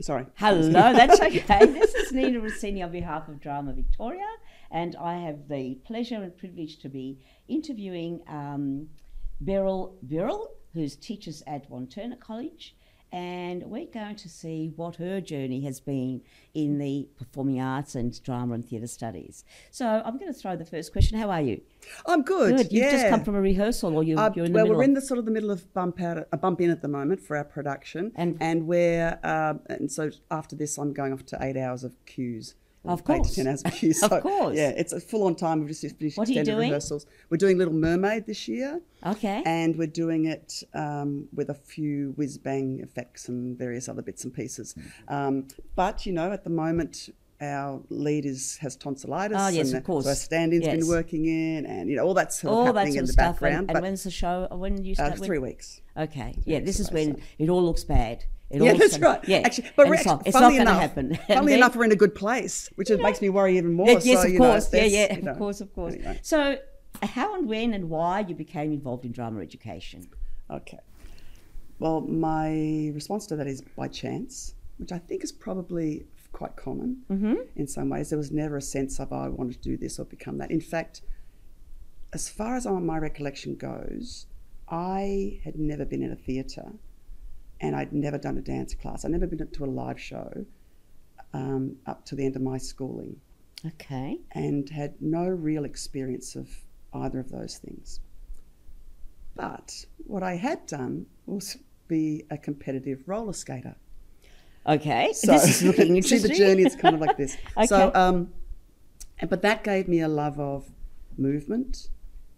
Sorry. Hello, that's okay. This is Nina Rossini on behalf of Drama Victoria, and I have the pleasure and privilege to be interviewing um, Beryl Birrell, who teaches at Wantirna College, and we're going to see what her journey has been in the performing arts and drama and theatre studies. So I'm going to throw the first question. How are you? I'm good. Good. You've yeah. just come from a rehearsal, or you, Uh, you're in the well, we're in the sort of the middle of bump out, a bump in at the moment for our production, And- and we're um, and so after this, I'm going off to eight hours of cues. Of course. ten hours of cues. Of course. Yeah, it's a full on time. We've just finished What extended doing? rehearsals. We're doing Little Mermaid this year, Okay. and we're doing it um, with a few whiz bang effects and various other bits and pieces. Um, but you know, at the moment. Our lead is has tonsillitis. Oh, yes, and of course. So our stand-in's Yes. been working in, and you know all that sort of all happening that sort in of the stuff. background. And, and when's the show? When do you uh, start? when- three weeks. Okay. Yeah, this is when so. it all looks bad. It Yeah, that's right. Yeah, Actually, but we're it's not, it's not going to enough, happen. Funnily enough, we're in a good place, which makes me worry even more. yes, yes, so, of you know, course. yeah, yeah, you know, of course, of course. anyway. So, how and when and why you became involved in drama education? Okay. Well, my response to that is by chance, which I think is probably quite common Mm-hmm. in some ways. There was never a sense of oh, I wanted to do this or become that. In fact, as far as my recollection goes, I had never been in a theatre and I'd never done a dance class. I'd never been to a live show um, up to the end of my schooling. Okay. and had no real experience of either of those things. But what I had done was be a competitive roller skater. Okay. So this is looking see interesting. the journey is kind of like this. So, Okay. um, but that gave me a love of movement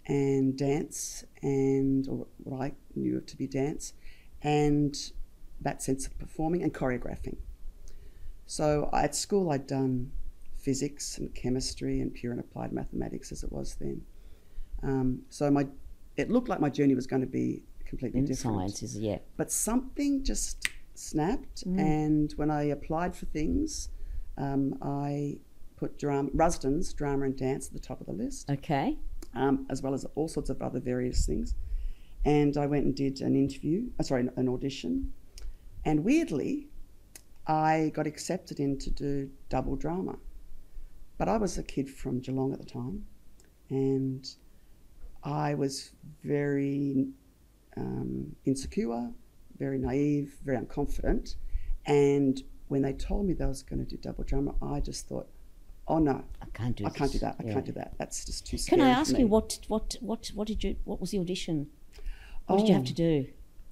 and dance, and or what I knew to be dance, and that sense of performing and choreographing. So at school, I'd done physics and chemistry and pure and applied mathematics as it was then. Um, so my, it looked like my journey was going to be completely in different sciences, yeah. but something just snapped. Mm. And when I applied for things, um, I put drama, Rusden's drama and dance at the top of the list, Okay. um, as well as all sorts of other various things. And I went and did an interview, uh, sorry, an audition. And weirdly, I got accepted in to do double drama. But I was a kid from Geelong at the time, and I was very um, insecure, very naive, very unconfident. And when they told me that I was going to do double drama, I just thought, oh no, I can't do I can't do that. I Yeah. can't do that. That's just too scary. Can I ask me." you what what what what did you what was the audition? What did you have Oh. to do?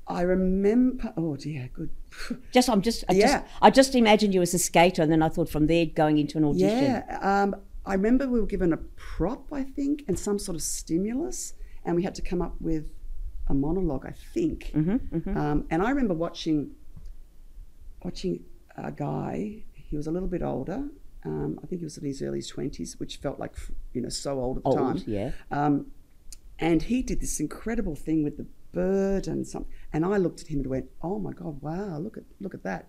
I remember. Oh dear, good. Just I'm just I Yeah. just I just imagined you as a skater, and then I thought from there going into an audition. Yeah, um, I remember we were given a prop, I think, and some sort of stimulus, and we had to come up with a monologue, I think. Mm-hmm, Um, and I remember watching watching a guy. He was a little bit older. Um, I think he was in his early twenties, which felt like you know so old at the Old, time. yeah. Um, and he did this incredible thing with the bird and some. And I looked at him and went, "Oh my God! Wow! Look at look at that!"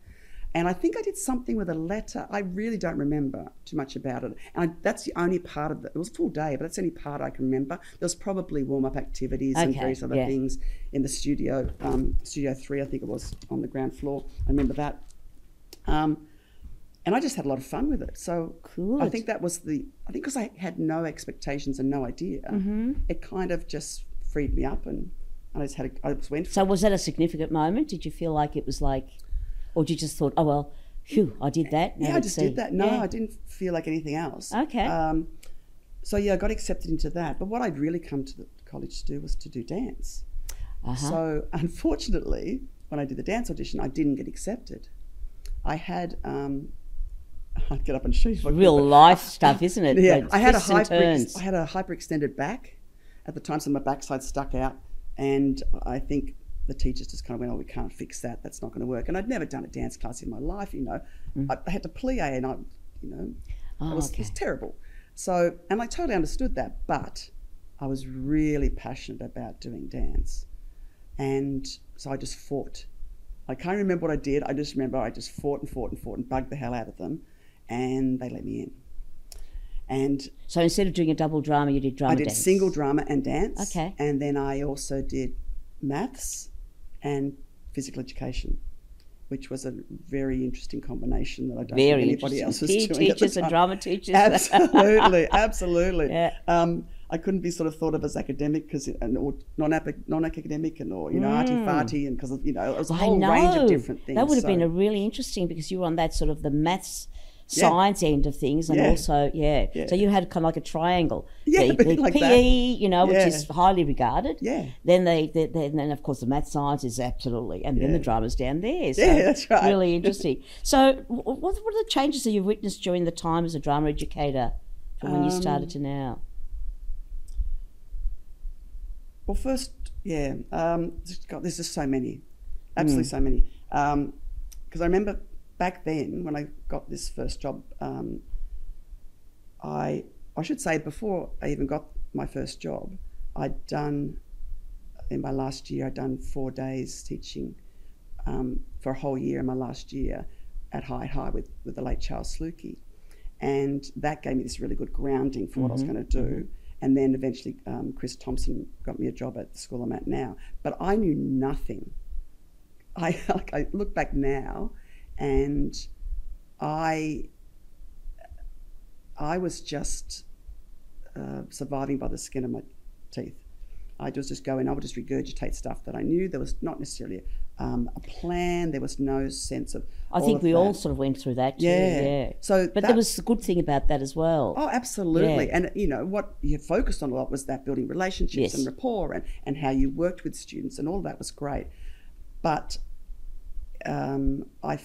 And I think I did something with a letter. I really don't remember too much about it. And I, that's the only part of it. It was a full day, but that's the only part I can remember. There was probably warm up activities and various other yeah. things in the studio, um, Studio Three, I think it was on the ground floor. I remember that. Um, and I just had a lot of fun with it. So cool. I think that was the. I think because I had no expectations and no idea, Mm-hmm. it kind of just freed me up, and I just had. A, I just went. For So was that a significant moment? Did you feel like it was like, or did you just thought, oh well, phew, I did that. now yeah, I just see." did that. No, Yeah. I didn't feel like anything else. Okay. Um, so yeah, I got accepted into that. But what I'd really come to the college to do was to do dance. Uh-huh. So unfortunately, when I did the dance audition, I didn't get accepted. I had. Um, I'd get up and show you. if could, Real life stuff, isn't it? Yeah, I had a hyper. I had a hyperextended back at the time, so my backside stuck out, and I think the teachers just kind of went, "Oh, we can't fix that. That's not going to work." And I'd never done a dance class in my life, you know. Mm. I, I had to plie, and I, you know, Oh, it was, it was terrible. So, and I totally understood that, but I was really passionate about doing dance, and so I just fought. I can't remember what I did. I just remember I just fought and fought and fought and bugged the hell out of them, and they let me in. And So instead of doing a double drama, you did drama I did dance. single drama and dance. Okay. And then I also did maths and physical education. which was a very interesting combination that I don't Very think anybody else was Tea doing. teachers and drama teachers. Absolutely, absolutely. Yeah. Um, I couldn't be sort of thought of as academic because or non non-academic and or you know arty farty and because you know it was a Mm. Whole range of different things. That would have been a really interesting because you were on that sort of the maths Yeah. science end of things and Yeah. also yeah. Yeah. So you had kind of like a triangle. Yeah, the, the like PE, that. you know, which is highly regarded. yeah. Then they, they, they then of course the math science is absolutely, and then the drama's down there. So Yeah, that's right. Really interesting. so, what what are the changes that you've witnessed during the time as a drama educator from when you started Um, to now? Well, first, yeah. Um, God, there's just so many, absolutely so many. Because I remember back then when I got this first job, um, I I should say before I even got my first job, I'd done in my last year I'd done four days teaching um, for a whole year in my last year at High High with with the late Charles Slukey, and that gave me this really good grounding for what I was going to do. And then eventually, um, Chris Thompson got me a job at the school I'm at now. But I knew nothing. I like I look back now, and I I was just uh, surviving by the skin of my teeth. I was just going, I would just regurgitate stuff that I knew. There was not necessarily um, a plan. There was no sense of. I think of we that. all sort of went through that too. Yeah. Yeah. So But that- there was a good thing about that as well. Oh, absolutely. Yeah. And you know what you focused on a lot was that building relationships Yes. and rapport and, and how you worked with students and all of that was great. But um, I,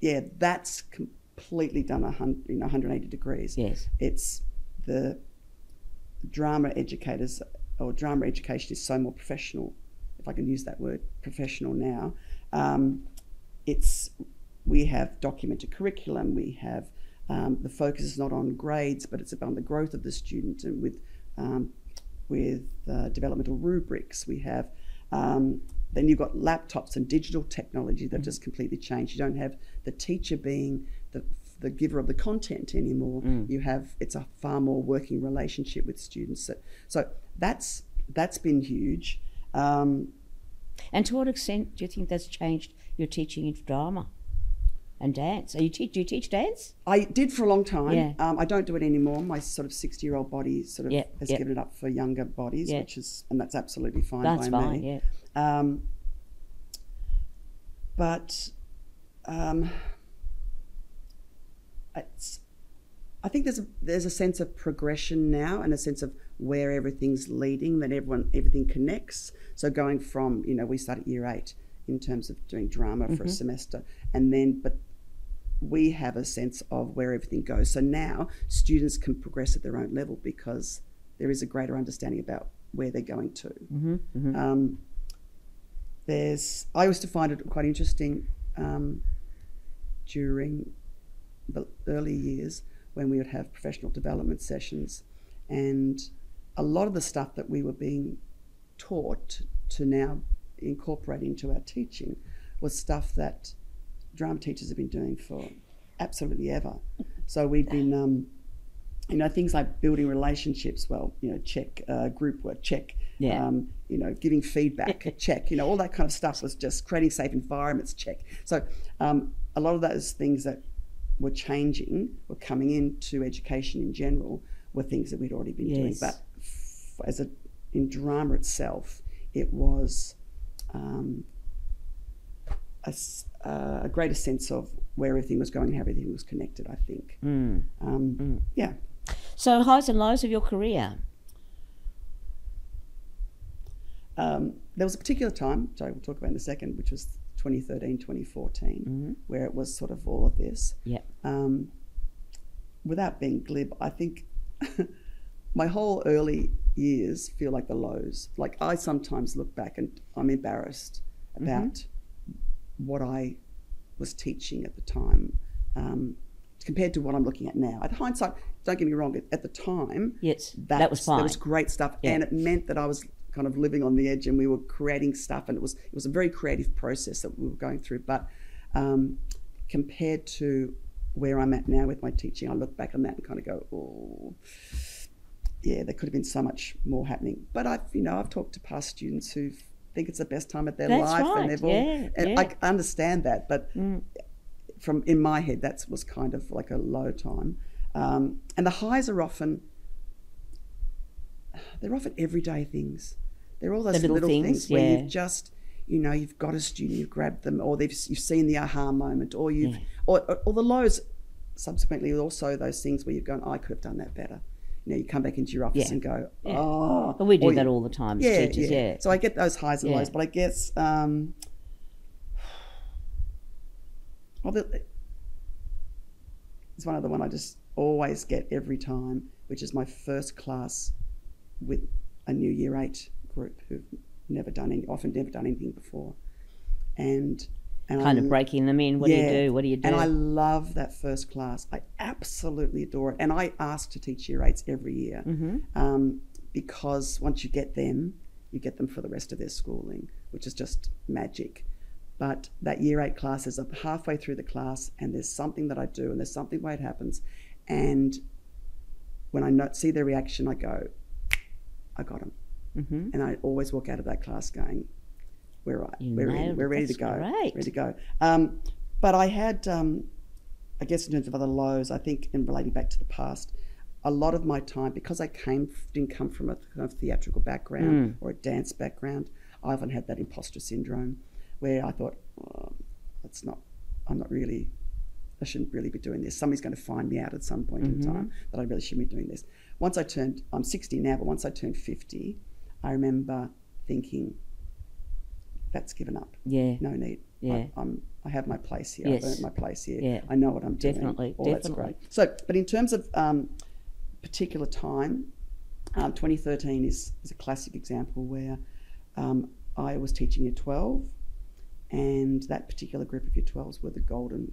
yeah, that's completely done a hundred, you know, 180 degrees. Yes. It's the drama educators or drama education is so more professional, if I can use that word, professional now. Um, it's we have documented curriculum. We have um, the focus is not on grades, but it's about the growth of the student and with um, with uh, developmental rubrics. We have um, then you've got laptops and digital technology that just completely changed. You don't have the teacher being the the giver of the content anymore. You have it's a far more working relationship with students. So, so that's that's been huge. Um, And to what extent do you think that's changed your teaching in drama and dance? Are you teach? Do you teach dance? I did for a long time. Yeah. Um, I don't do it anymore. My sort of sixty-year-old body sort of Yeah, has yeah. given it up for younger bodies, Yeah. which is and that's absolutely fine That's by fine. me. Yeah. Um, but um, it's, I think there's a, there's a sense of progression now and a sense of where everything's leading, that everyone everything connects. So going from you know we start at year eight in terms of doing drama for a semester, and then but we have a sense of where everything goes. So now students can progress at their own level because there is a greater understanding about where they're going to. Um, there's I used to find it quite interesting um, during the early years when we would have professional development sessions, and a lot of the stuff that we were being taught to now incorporate into our teaching was stuff that drama teachers have been doing for absolutely ever. So we've been, um, you know, things like building relationships. Well, you know, check uh, group work, check. Yeah. Um, you know, giving feedback, check. You know, all that kind of stuff was just creating safe environments, check. So um, a lot of those things that were changing, were coming into education in general, were things that we'd already been doing. Yes. But f- as a in drama itself, it was um, a, uh, a greater sense of where everything was going, and how everything was connected. I think. Mm. Um, Yeah. So highs and lows of your career. Um, there was a particular time, which I will talk about in a second, which was 2013, 2014, where it was sort of all of this. Yeah. Um, without being glib, I think my whole early years feel like the lows. Like I sometimes look back and I'm embarrassed about what I was teaching at the time um, compared to what I'm looking at now. At hindsight, don't get me wrong, at, the time, Yes, that was fine. That was great stuff, Yeah. and it meant that I was kind of living on the edge, and we were creating stuff, and it was it was a very creative process that we were going through. But um, compared to where I'm at now with my teaching, I look back on that and kind of go, oh, yeah, there could have been so much more happening. But I've you know I've talked to past students who've think it's the best time of their That's life, right, and they've all. yeah, and yeah. I understand that, but Mm. From in my head, that was kind of like a low time. Um, and the highs are often they're often everyday things. They're all those little little, things, things, where yeah. you've just you know you've got a student, you've grabbed them, or they've you've seen the aha moment, or you've Yeah. or, or, or the lows. Subsequently, also those things where you've gone, I could have done that better. You know, you come back into your office Yeah. and go, oh. But we do or that all the time as yeah, teachers, yeah. So I get those highs and lows, but I guess um, well, the, it's one other one I just always get every time, which is my first class with a new year eight group who've never done any, often never done anything before, and and kind I of breaking them in. What do you do? What do you do? and I love that first class. I absolutely adore it. And I ask to teach year eights every year mm-hmm. um, because once you get them, you get them for the rest of their schooling, which is just magic. But that year eight class is I'm halfway through the class, and there's something that I do, and there's something where it happens. And when I not see their reaction, I go, I got them. Mm-hmm. And I always walk out of that class going, we're right. You we're ready. We're ready to go. great. Ready to go. Um, but I had, um, I guess, in terms of other lows, I think, in relating back to the past, a lot of my time because I came didn't come from a kind of theatrical background or a dance background. I often had that imposter syndrome, where I thought, oh, that's not. I'm not really. I shouldn't really be doing this. Somebody's going to find me out at some point in time that I really shouldn't be doing this. Once I turned, I'm 60 now, but once I turned 50, I remember thinking, that's given up. Yeah. No need. Yeah. I, I'm, I have my place here. Yes. I've earned my place here. Yeah. I know what I'm doing. Definitely, All that's definitely. great. So, but in terms of um, particular time, um, 2013 is, is a classic example where um, I was teaching year 12, and that particular group of year 12s were the golden,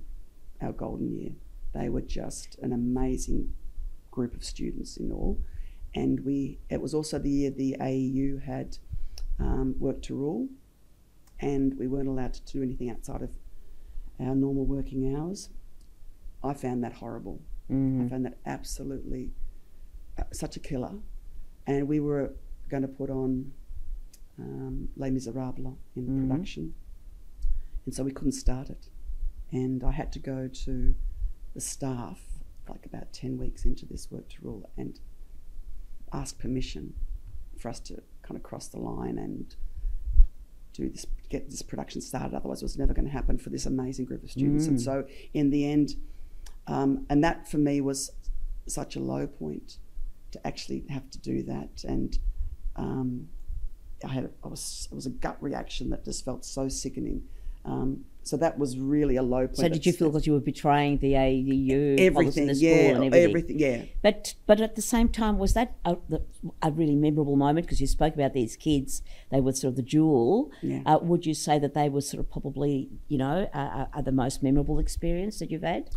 our golden year. They were just an amazing group of students in all, and we. It was also the year the AEU had um, work to rule, and we weren't allowed to do anything outside of our normal working hours. I found that horrible. Mm-hmm. I found that absolutely uh, such a killer. And we were going to put on um, Les Miserables in Mhm. production. And so we couldn't start it. And I had to go to the staff, like about 10 weeks into this work to rule, and ask permission for us to kind of cross the line and do this, get this production started. Otherwise, it was never going to happen for this amazing group of students. And Mm. so, in the end, um, and that for me was such a low point to actually have to do that. And um, I had, I was, it was a gut reaction that just felt so sickening. Um, so that was really a low point. So did you feel that you were betraying the AEU everything? the school Yeah, and everything? everything. Yeah. But but at the same time, was that a, a really memorable moment? Because you spoke about these kids; they were sort of the jewel. Yeah. Uh, would you say that they were sort of probably, you know, uh, are the most memorable experience that you've had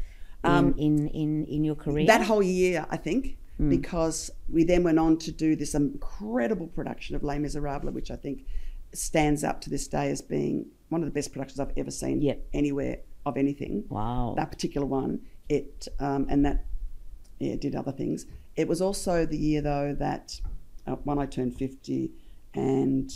in Um, in, in, in your career? That whole year, I think, Mm. because we then went on to do this incredible production of Les Miserables, which I think stands up to this day as being one of the best productions I've ever seen Yep. anywhere of anything. wow. That particular one, it um, and that yeah, it did other things. It was also the year though that uh, when I turned fifty, and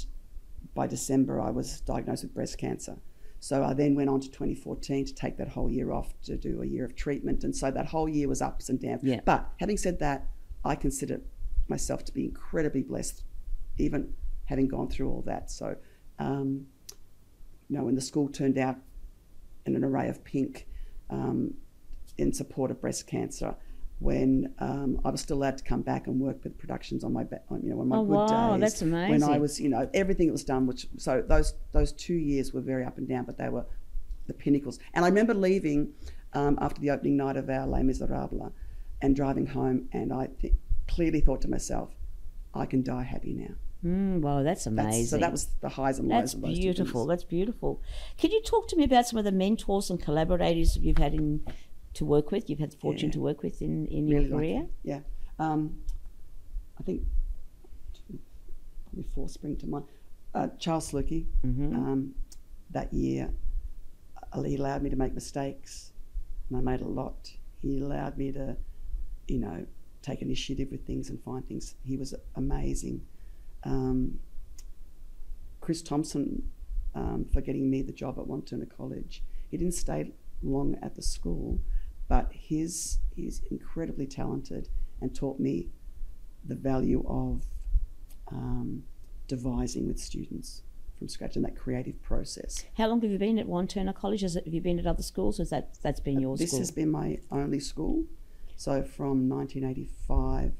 by December I was diagnosed with breast cancer. So I then went on to 2014 to take that whole year off to do a year of treatment, and so that whole year was ups and downs. Yeah. But having said that, I consider myself to be incredibly blessed, even having gone through all that. So, um, you know, when the school turned out in an array of pink um, in support of breast cancer, when um, I was still allowed to come back and work with productions on my, ba- on, you know, on my Oh, good wow, days. that's When I was, you know, everything that was done, which so those those two years were very up and down, but they were the pinnacles. And I remember leaving um, after the opening night of our Les Miserables and driving home, and I th- clearly thought to myself, I can die happy now. Mm, wow, that's That's, amazing. so that was the highs and lows That's of those two beautiful. That's beautiful. Can you talk to me about some of the mentors and collaborators you've had in to work with? You've had the fortune Yeah. to work with in, in Really your career. Yeah. Um, I think two, probably four spring to mind. Uh, Charles Sluky, Mm-hmm. um, that year, he allowed me to make mistakes, and I made a lot. He allowed me to, you know, take initiative with things and find things. He was amazing. Um, Chris Thompson um, for getting me the job at Wantirna College. He didn't stay long at the school, but his he's incredibly talented and taught me the value of um, devising with students from scratch and that creative process. How long have you been at Wantirna College? It, have you been at other schools, or has that that's been your this school? has been my only school, so from 1985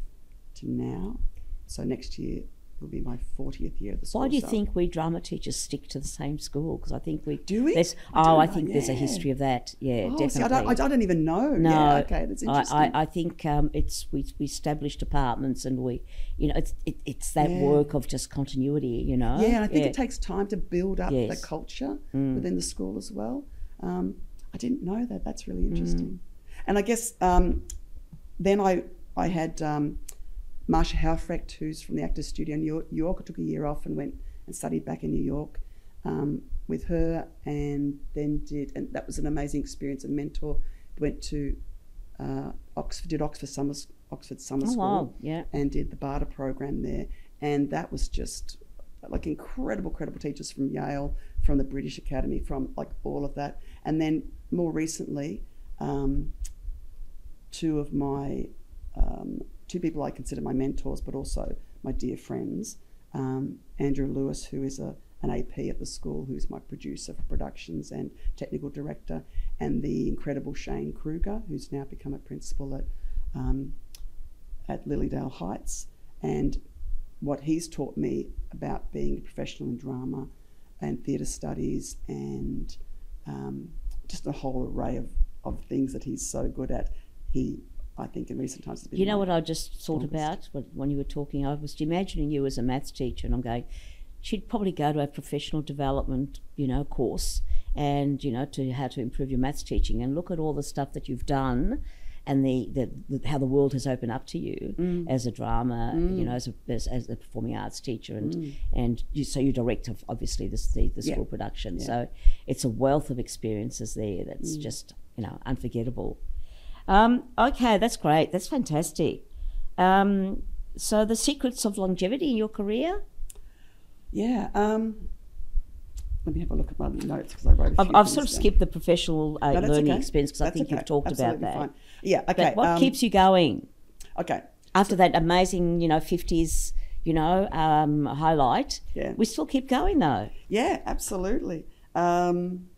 to now. So next year will be my 40th year at the school. Why do you so- think we drama teachers stick to the same school? Because I think we Do we? There's, I oh, I know, think there's a history of that. Yeah, Oh, definitely. see, I, don't, I don't even know. No, Yeah, okay, that's interesting. I, I think um, it's we, we established departments and we, you know, it's it, it's that Yeah. work of just continuity, you know. yeah, and I think it takes time to build up Yes. the culture Mm. within the school as well. Um, I didn't know that. That's really Mm. interesting. And I guess um, then I I had um, Marsha Haufrecht, who's from the Actors Studio in New York. Took a year off and went and studied back in New York um, with her, and then did, and that was an amazing experience. A mentor went to uh, Oxford, did Oxford summer Oxford summer Oh school wow, yeah. and did the BADA program there. And that was just like incredible, credible teachers from Yale, from the British Academy, from like all of that. And then more recently, um, two of my, um, two people I consider my mentors, but also my dear friends, um, Andrew Lewis, who is a, an AP at the school, who's my producer for productions and technical director, and the incredible Shane Kruger, who's now become a principal at um, at Lilydale Heights, and what he's taught me about being a professional in drama and theatre studies and um, just a whole array of, of things that he's so good at. He, I think, in recent times. You know what I just thought strongest. about when- you were talking? I was imagining you as a maths teacher, and I'm going, she'd probably go to a professional development, you know, course, and you know, to how to improve your maths teaching, and look at all the stuff that you've done, and the, the, the how the world has opened up to you Mm. as a drama, you know, as a as, as a performing arts teacher, and and you, so you direct of- obviously this the, the Mm. Yeah. school production. Yeah. So it's a wealth of experiences there that's Mm. just you know unforgettable. Um, okay, that's great. That's fantastic. Um, so the secrets of longevity in your career? Yeah. Um, let me have a look at my notes because I wrote. I've, I've sort of down. skipped the professional uh, No, learning okay. experience because I think okay. you've talked Absolutely about that. fine. Yeah. Okay. But what um, keeps you going Okay. after that amazing, you know, fifties, you know, um, highlight? Yeah. We still keep going though. Yeah, absolutely. Um,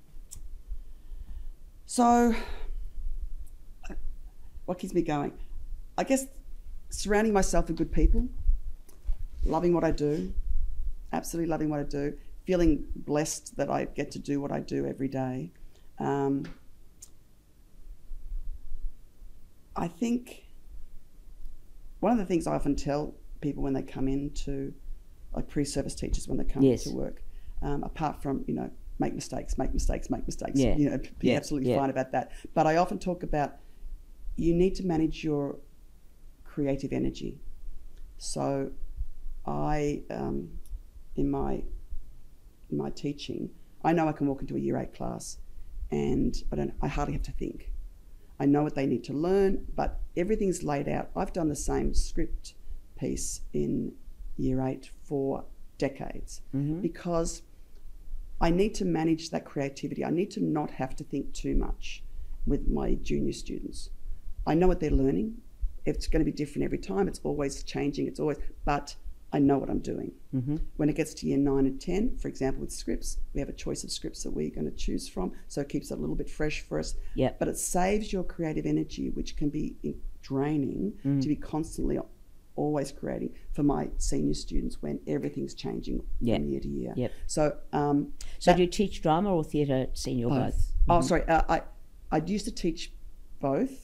so, what keeps me going? I guess surrounding myself with good people, loving what I do, absolutely loving what I do, feeling blessed that I get to do what I do every day. Um, I think one of the things I often tell people when they come into, like pre-service teachers when they come Yes. to work, um, apart from you know make mistakes, make mistakes, make mistakes, Yeah. you know, be Yeah. absolutely Yeah. fine about that. But I often talk about you need to manage your creative energy. So, I um, in my in my teaching, I know I can walk into a year eight class, and I don't. I hardly have to think. I know what they need to learn, but everything's laid out. I've done the same script piece in year eight for decades Mm-hmm. because I need to manage that creativity. I need to not have to think too much with my junior students. I know what they're learning. It's going to be different every time. It's always changing. It's always, but I know what I'm doing. Mm-hmm. When it gets to year nine and 10, for example, with scripts, we have a choice of scripts that we're going to choose from. So it keeps it a little bit fresh for us. Yep. But it saves your creative energy, which can be draining Mm. to be constantly always creating for my senior students when everything's changing Yep. from year to year. Yep. So, um, So that- do you teach drama or theatre senior or both? Oh, sorry. Uh, I I used to teach both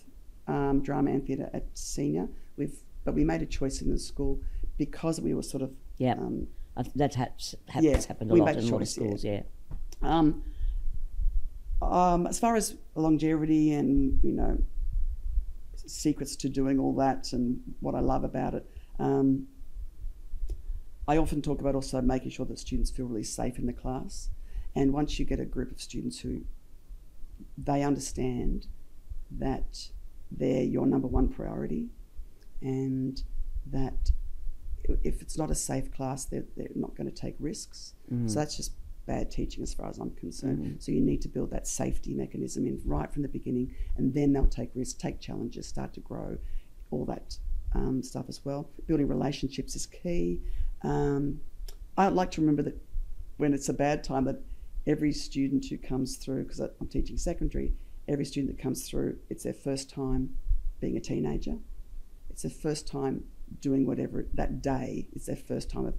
um, drama and theatre at senior. We've but we made a choice in the school because we were sort of Yeah. um, That has, has Yeah, happened a we lot made in a lot of choice, yeah. schools, yeah. Um, um, as far as longevity and you know secrets to doing all that and what I love about it, um, I often talk about also making sure that students feel really safe in the class. And once you get a group of students who they understand that they're your number one priority, and that if it's not a safe class, they're, they're not going to take risks. Mm. So that's just bad teaching as far as I'm concerned. So you need to build that safety mechanism in right from the beginning, and then they'll take risks, take challenges, start to grow, all that um, stuff as well. Building relationships is key. Um, I like to remember that when it's a bad time, that every student who comes through, because I'm teaching secondary, every student that comes through, it's their first time being a teenager. It's their first time doing whatever that day. It's their first time of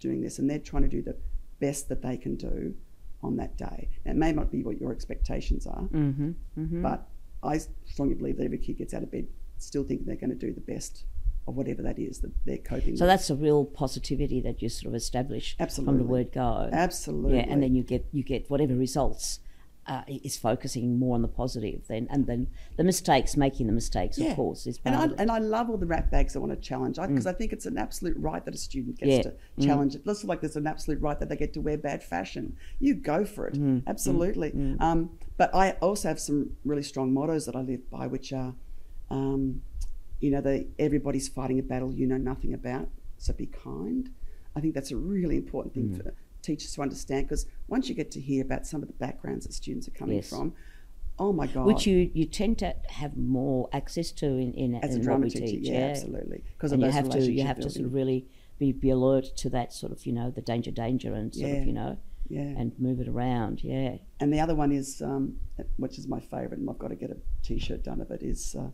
doing this, and they're trying to do the best that they can do on that day. Now, it may not be what your expectations are, Mm-hmm. Mm-hmm. but I strongly believe that every kid gets out of bed still thinking they're going to do the best of whatever that is that they're coping with. So with. that's a real positivity that you sort of establish from the word go. Absolutely. Yeah, and then you get you get whatever results uh, is focusing more on the positive. Then and then the mistakes, making the mistakes, Yeah. of course, is and I, and I love all the rat bags that want to challenge because I think it's an absolute right that a student gets Yeah. to challenge it. Just like there's an absolute right that they get to wear bad fashion. You go for it, absolutely. Um, but I also have some really strong mottos that I live by, which are, um, you know, the everybody's fighting a battle you know nothing about, so be kind. I think that's a really important thing for teachers to understand because once you get to hear about some of the backgrounds that students are coming Yes. from, oh my god, Which you, you tend to have more access to in, in, as in a drama teacher, teach. yeah, absolutely, because you have to you have to sort of really be, be alert to that sort of you know the danger danger and sort Yeah. of you know yeah. and move it around. Yeah. And the other one is, um, which is my favourite, and I've got to get a T-shirt done of it. Is uh,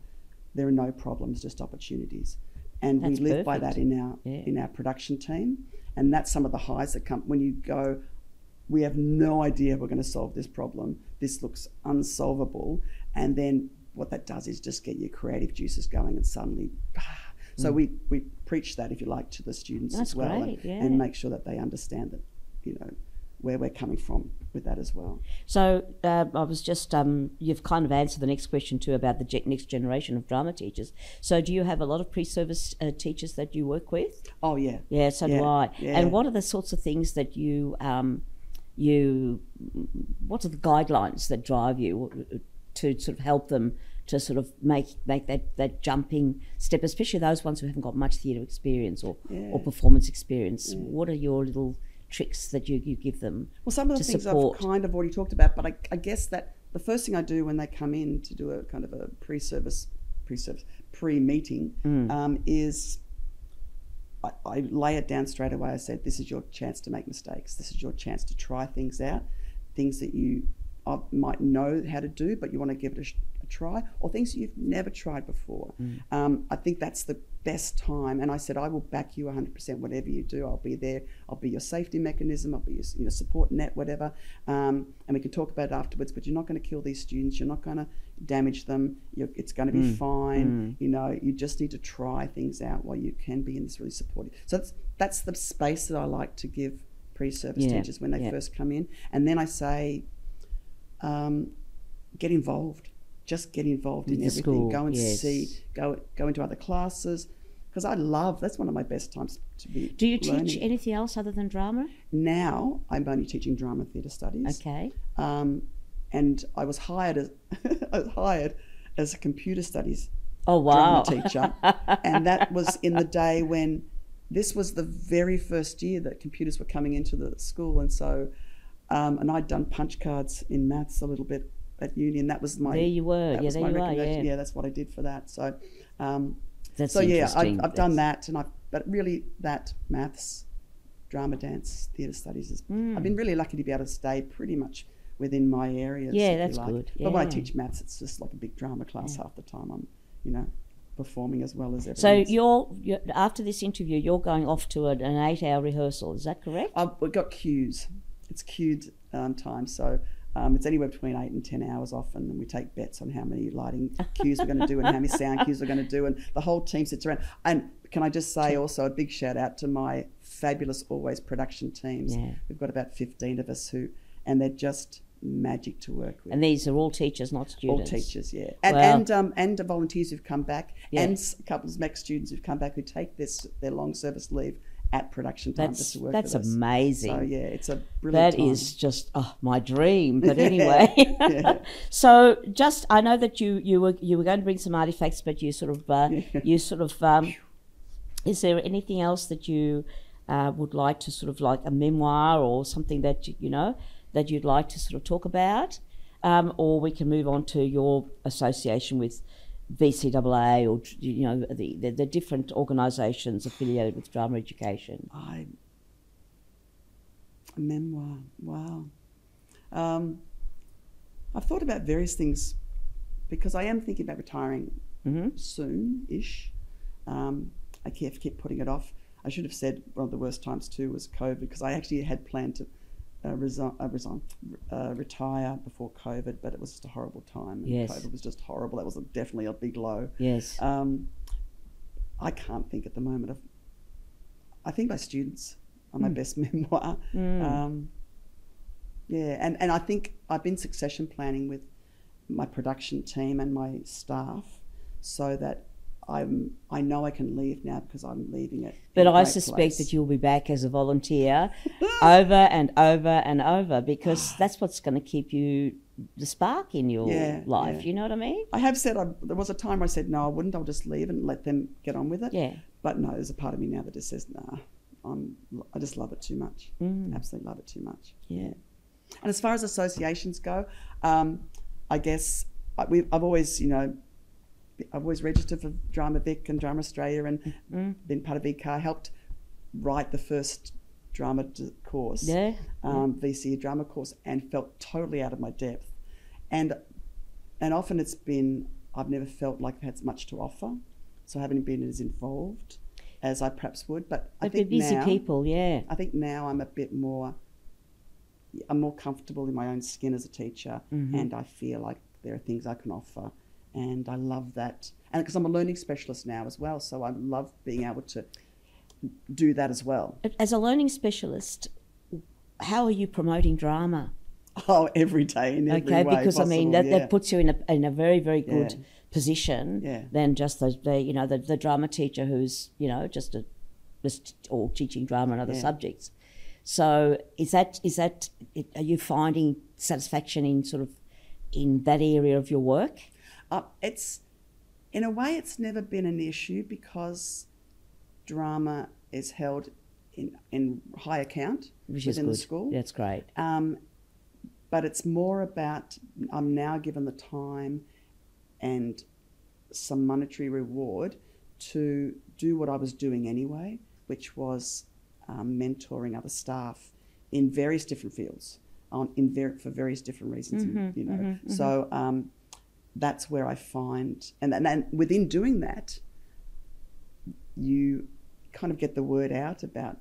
there are no problems, just opportunities, and That's we live by that in our Yeah. in our production team, and that's some of the highs that come when you go. We have no idea we're going to solve this problem. This looks unsolvable, and then what that does is just get your creative juices going, and suddenly. ah. So we, we preach that, if you like, to the students Mm. That's as well, great, and, yeah. and make sure that they understand that, you know, where we're coming from with that as well. So uh, I was just um, you've kind of answered the next question too about the ge- next generation of drama teachers. So do you have a lot of pre-service uh, teachers that you work with? Oh yeah, Yeah, so do I. yeah. And what are the sorts of things that you um, you what are the guidelines that drive you to sort of help them to sort of make make that, that jumping step, especially those ones who haven't got much theatre experience or, Yeah. or performance experience. What are your little tricks that you, you give them? Well, some of the things support. I've kind of already talked about, but I, I guess that the first thing I do when they come in to do a kind of a pre-service, pre-service, pre-meeting, Mm. um, is I, I lay it down straight away. I said, "This is your chance to make mistakes. This is your chance to try things out, things that you uh, might know how to do, but you want to give it a, sh- try, or things you've never tried before." Um, I think that's the best time. And I said, "I will back you 100%. Whatever you do, I'll be there. I'll be your safety mechanism. I'll be your you know support net, whatever. Um, and we can talk about it afterwards. But you're not going to kill these students. You're not going to damage them. You're, it's going to be fine. You know, you just need to try things out while you can be in this really supportive. So that's that's the space that I like to give pre-service Yeah, teachers when they yeah. first come in. And then I say, um, get involved. Just get involved in the everything. school, go and yes. see. Go go into other classes. Because I love that's one of my best times to be. Do you teach anything else other than drama? now? I'm only teaching drama theatre studies. Okay. Um, and I was hired as I was hired as a computer studies Oh wow. drama teacher, and that was in the day when this was the very first year that computers were coming into the school, and so um, and I'd done punch cards in maths a little bit at uni, and that was my There you were. that Yeah, was there my you are. Yeah. Yeah, that's what I did for that. So, um, That's so yeah. I've, I've done that, and I but really that maths, drama, dance, theatre studies is. I've been really lucky to be able to stay pretty much within my areas. Yeah, that's like. good. But when I teach maths, it's just like a big drama class half the time. I'm, you know, performing as well as everyone. So you're, you're after this interview, you're going off to an, eight-hour rehearsal. Is that correct? I've we've got cues. It's cued um, time, so um, it's anywhere between eight and ten hours often, and we take bets on how many lighting cues we're going to do and how many sound cues we're going to do, and the whole team sits around. And can I just say also a big shout out to my fabulous always production teams. Yeah. We've got about fifteen of us who, and they're just magic to work with. And these are all teachers, not students. all teachers, yeah, and Wow. and um, and volunteers who've come back, Yeah. and a couple of MEC students who've come back who take this their long service leave at production time That's just to work that's amazing. So yeah, it's a brilliant. That is just oh, my dream. But anyway, Yeah. so just I know that you you were you were going to bring some artifacts, but you sort of uh, you sort of um, is there anything else that you uh, would like to sort of like a memoir or something that you, you know that you'd like to sort of talk about, um, or we can move on to your association with VCAA or you know the, the, the different organisations affiliated with drama education. I a memoir. Wow. Um, I've thought about various things because I am thinking about retiring Mm-hmm. soon-ish. Um, I keep keep putting it off. I should have said one of the worst times too was COVID because I actually had planned to uh, resign, uh, resign uh, retire before COVID, but it was just a horrible time. And Yes. COVID was just horrible. That was a, definitely a big low. Yes. Um, I can't think at the moment of. I think my students are my best memoir. Mm. Um, yeah, and, and I think I've been succession planning with my production team and my staff so that I'm I know I can leave now because I'm leaving it. But I suspect place. that you'll be back as a volunteer over and over and over because that's what's going to keep you the spark in your Yeah, life. yeah. You know what I mean? I have said I, there was a time I said no, I wouldn't. I'll just leave and let them get on with it. Yeah. But no, there's a part of me now that just says nah. I'm I just love it too much. Mm. Absolutely love it too much. Yeah. And as far as associations go, um, I guess I, we, I've always, you know, I've always registered for Drama Vic and Drama Australia and Mm. been part of VCAA, helped write the first drama course, Yeah. um, VC drama course, and felt totally out of my depth. And and often it's been I've never felt like I've had much to offer, so I haven't been as involved as I perhaps would. But I But we're think busy now, people, yeah. I think now I'm a bit more. I'm more comfortable in my own skin as a teacher, Mm-hmm. and I feel like there are things I can offer, and I love that. And because I'm a learning specialist now as well, so I love being able to do that as well. As a learning specialist, how are you promoting drama? Oh, every day in every okay, way because I mean that, yeah. that puts you in a in a very very good Yeah. position Yeah. than just the, the you know the, the drama teacher who's you know just a just or teaching drama and other subjects. So is that is that are you finding satisfaction in sort of in that area of your work? Uh, it's in a way it's never been an issue because drama is held in in high account Which within the school. That's great. Um, but it's more about I'm now given the time and some monetary reward to do what I was doing anyway, which was um, mentoring other staff in various different fields, on in ver- for various different reasons. and, you know, so um, that's where I find, and, and and within doing that, you kind of get the word out about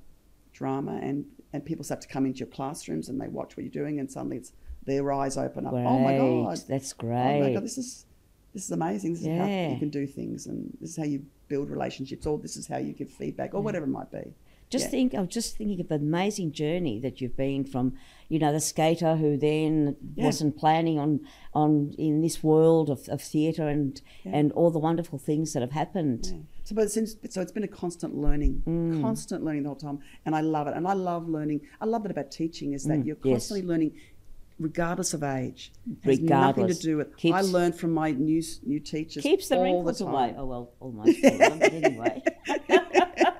drama and and people start to come into your classrooms and they watch what you're doing and suddenly it's their eyes open up. Oh great. oh my god. That's great. oh my god this is this is amazing. This is how you can do things and this is how you build relationships or this is how you give feedback or whatever it might be Just Yeah. think, I was just thinking of the amazing journey that you've been from, you know, the skater who then Yeah. wasn't planning on on in this world of, of theatre and and all the wonderful things that have happened. Yeah. So, but since so it's been a constant learning, Mm. constant learning the whole time, and I love it. And I love learning. I love that about teaching is that you're Mm, yes. constantly learning, regardless of age. It has nothing to do with. I learned from my new new teachers. Keeps the all wrinkles the away. Oh well, almost. all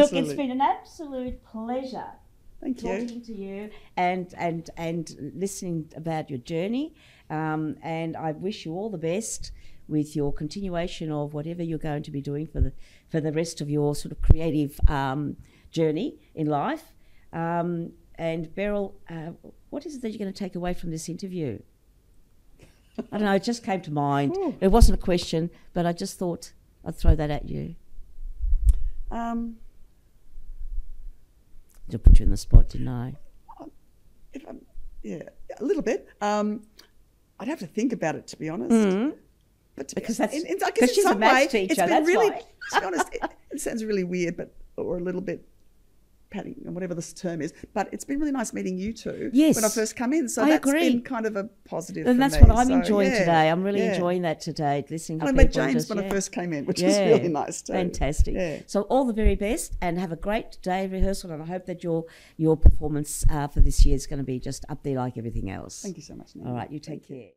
of them, but anyway. Look, it's been an absolute pleasure Thank you. talking to you and and and listening about your journey. Um, and I wish you all the best with your continuation of whatever you're going to be doing for the for the rest of your sort of creative um, journey in life. Um, and Beryl, uh, what is it that you're going to take away from this interview? I don't know. It just came to mind. Ooh. It wasn't a question, but I just thought I'd throw that at you Um, to put you in the spot, didn't I? if I'm, yeah, a little bit. Um, I'd have to think about it to be honest. But to be- Mm-hmm. Because that's- in, in, I because guess in a some way, teacher, it's been really. why. to be honest, it, it sounds really weird, but or a little bit or whatever this term is. But it's been really nice meeting you two Yes. when I first come in. So I that's agree. been kind of a positive. And that's me. what I'm So, enjoying yeah, today. I'm really yeah. enjoying that today, listening to And I met James just- when I first came in, which was really nice too. Fantastic. Yeah. So all the very best, and have a great day of rehearsal. And I hope that your your performance uh, for this year is going to be just up there like everything else. Thank you so much. Nina. All right, you Thank take care.